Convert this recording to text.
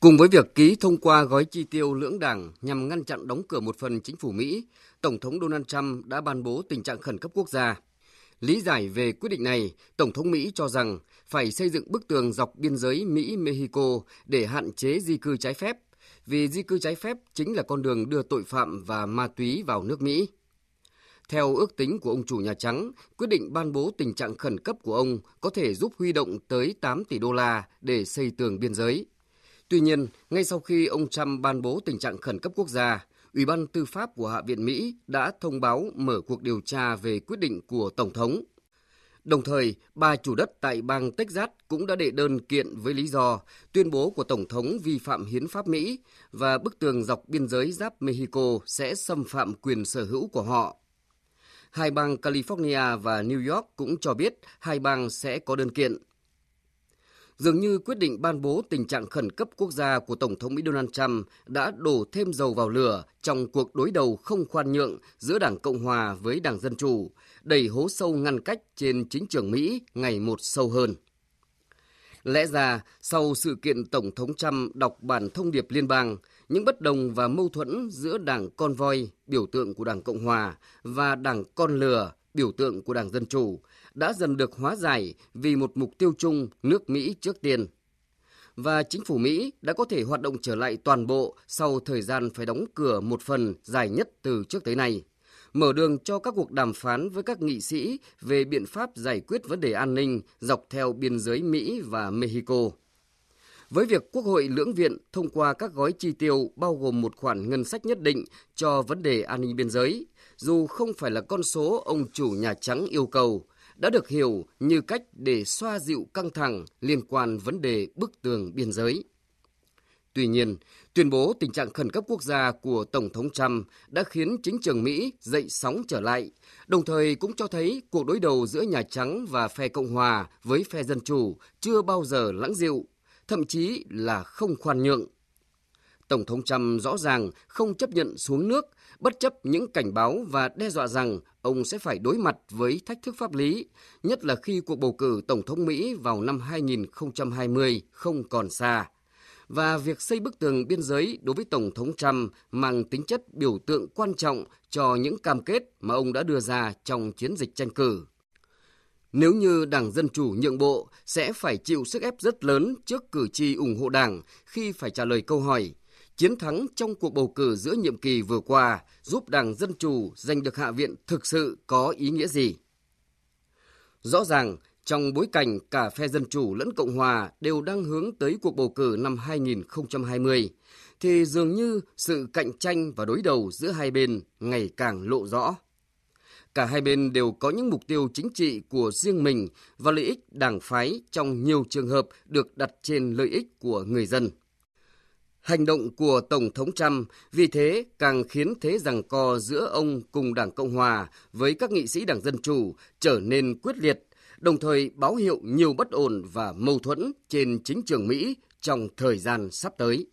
Cùng với việc ký thông qua gói chi tiêu lưỡng đảng nhằm ngăn chặn đóng cửa một phần chính phủ Mỹ, Tổng thống Donald Trump đã ban bố tình trạng khẩn cấp quốc gia. Lý giải về quyết định này, Tổng thống Mỹ cho rằng phải xây dựng bức tường dọc biên giới Mỹ-Mexico để hạn chế di cư trái phép, vì di cư trái phép chính là con đường đưa tội phạm và ma túy vào nước Mỹ. Theo ước tính của ông chủ Nhà Trắng, quyết định ban bố tình trạng khẩn cấp của ông có thể giúp huy động tới 8 tỷ đô la để xây tường biên giới. Tuy nhiên, ngay sau khi ông Trump ban bố tình trạng khẩn cấp quốc gia, Ủy ban Tư pháp của Hạ viện Mỹ đã thông báo mở cuộc điều tra về quyết định của Tổng thống. Đồng thời, ba chủ đất tại bang Texas cũng đã đệ đơn kiện với lý do tuyên bố của Tổng thống vi phạm hiến pháp Mỹ và bức tường dọc biên giới giáp Mexico sẽ xâm phạm quyền sở hữu của họ. Hai bang California và New York cũng cho biết hai bang sẽ có đơn kiện dường như quyết định ban bố tình trạng khẩn cấp quốc gia của Tổng thống Mỹ Donald Trump đã đổ thêm dầu vào lửa trong cuộc đối đầu không khoan nhượng giữa Đảng Cộng Hòa với Đảng Dân Chủ, đẩy hố sâu ngăn cách trên chính trường Mỹ ngày một sâu hơn. Lẽ ra, sau sự kiện Tổng thống Trump đọc bản thông điệp liên bang, những bất đồng và mâu thuẫn giữa Đảng Con Voi, biểu tượng của Đảng Cộng Hòa, và Đảng Con Lừa, biểu tượng của Đảng Dân Chủ, đã dần được hóa giải vì một mục tiêu chung nước Mỹ trước tiên. Và chính phủ Mỹ đã có thể hoạt động trở lại toàn bộ sau thời gian phải đóng cửa một phần dài nhất từ trước tới nay, mở đường cho các cuộc đàm phán với các nghị sĩ về biện pháp giải quyết vấn đề an ninh dọc theo biên giới Mỹ và Mexico. Với việc Quốc hội lưỡng viện thông qua các gói chi tiêu bao gồm một khoản ngân sách nhất định cho vấn đề an ninh biên giới, dù không phải là con số ông chủ Nhà Trắng yêu cầu, đã được hiểu như cách để xoa dịu căng thẳng liên quan vấn đề bức tường biên giới. Tuy nhiên, tuyên bố tình trạng khẩn cấp quốc gia của Tổng thống Trump đã khiến chính trường Mỹ dậy sóng trở lại, đồng thời cũng cho thấy cuộc đối đầu giữa Nhà Trắng và phe Cộng hòa với phe Dân Chủ chưa bao giờ lãng dịu, thậm chí là không khoan nhượng. Tổng thống Trump rõ ràng không chấp nhận xuống nước, bất chấp những cảnh báo và đe dọa rằng ông sẽ phải đối mặt với thách thức pháp lý, nhất là khi cuộc bầu cử Tổng thống Mỹ vào năm 2020 không còn xa. Và việc xây bức tường biên giới đối với Tổng thống Trump mang tính chất biểu tượng quan trọng cho những cam kết mà ông đã đưa ra trong chiến dịch tranh cử. Nếu như Đảng Dân Chủ nhượng bộ, sẽ phải chịu sức ép rất lớn trước cử tri ủng hộ Đảng khi phải trả lời câu hỏi Chiến thắng trong cuộc bầu cử giữa nhiệm kỳ vừa qua giúp Đảng Dân Chủ giành được Hạ viện thực sự có ý nghĩa gì? Rõ ràng, trong bối cảnh cả phe Dân Chủ lẫn Cộng Hòa đều đang hướng tới cuộc bầu cử năm 2020, thì dường như sự cạnh tranh và đối đầu giữa hai bên ngày càng lộ rõ. Cả hai bên đều có những mục tiêu chính trị của riêng mình và lợi ích đảng phái trong nhiều trường hợp được đặt trên lợi ích của người dân. Hành động của Tổng thống Trump vì thế càng khiến thế rằng co giữa ông cùng Đảng Cộng Hòa với các nghị sĩ Đảng Dân Chủ trở nên quyết liệt, đồng thời báo hiệu nhiều bất ổn và mâu thuẫn trên chính trường Mỹ trong thời gian sắp tới.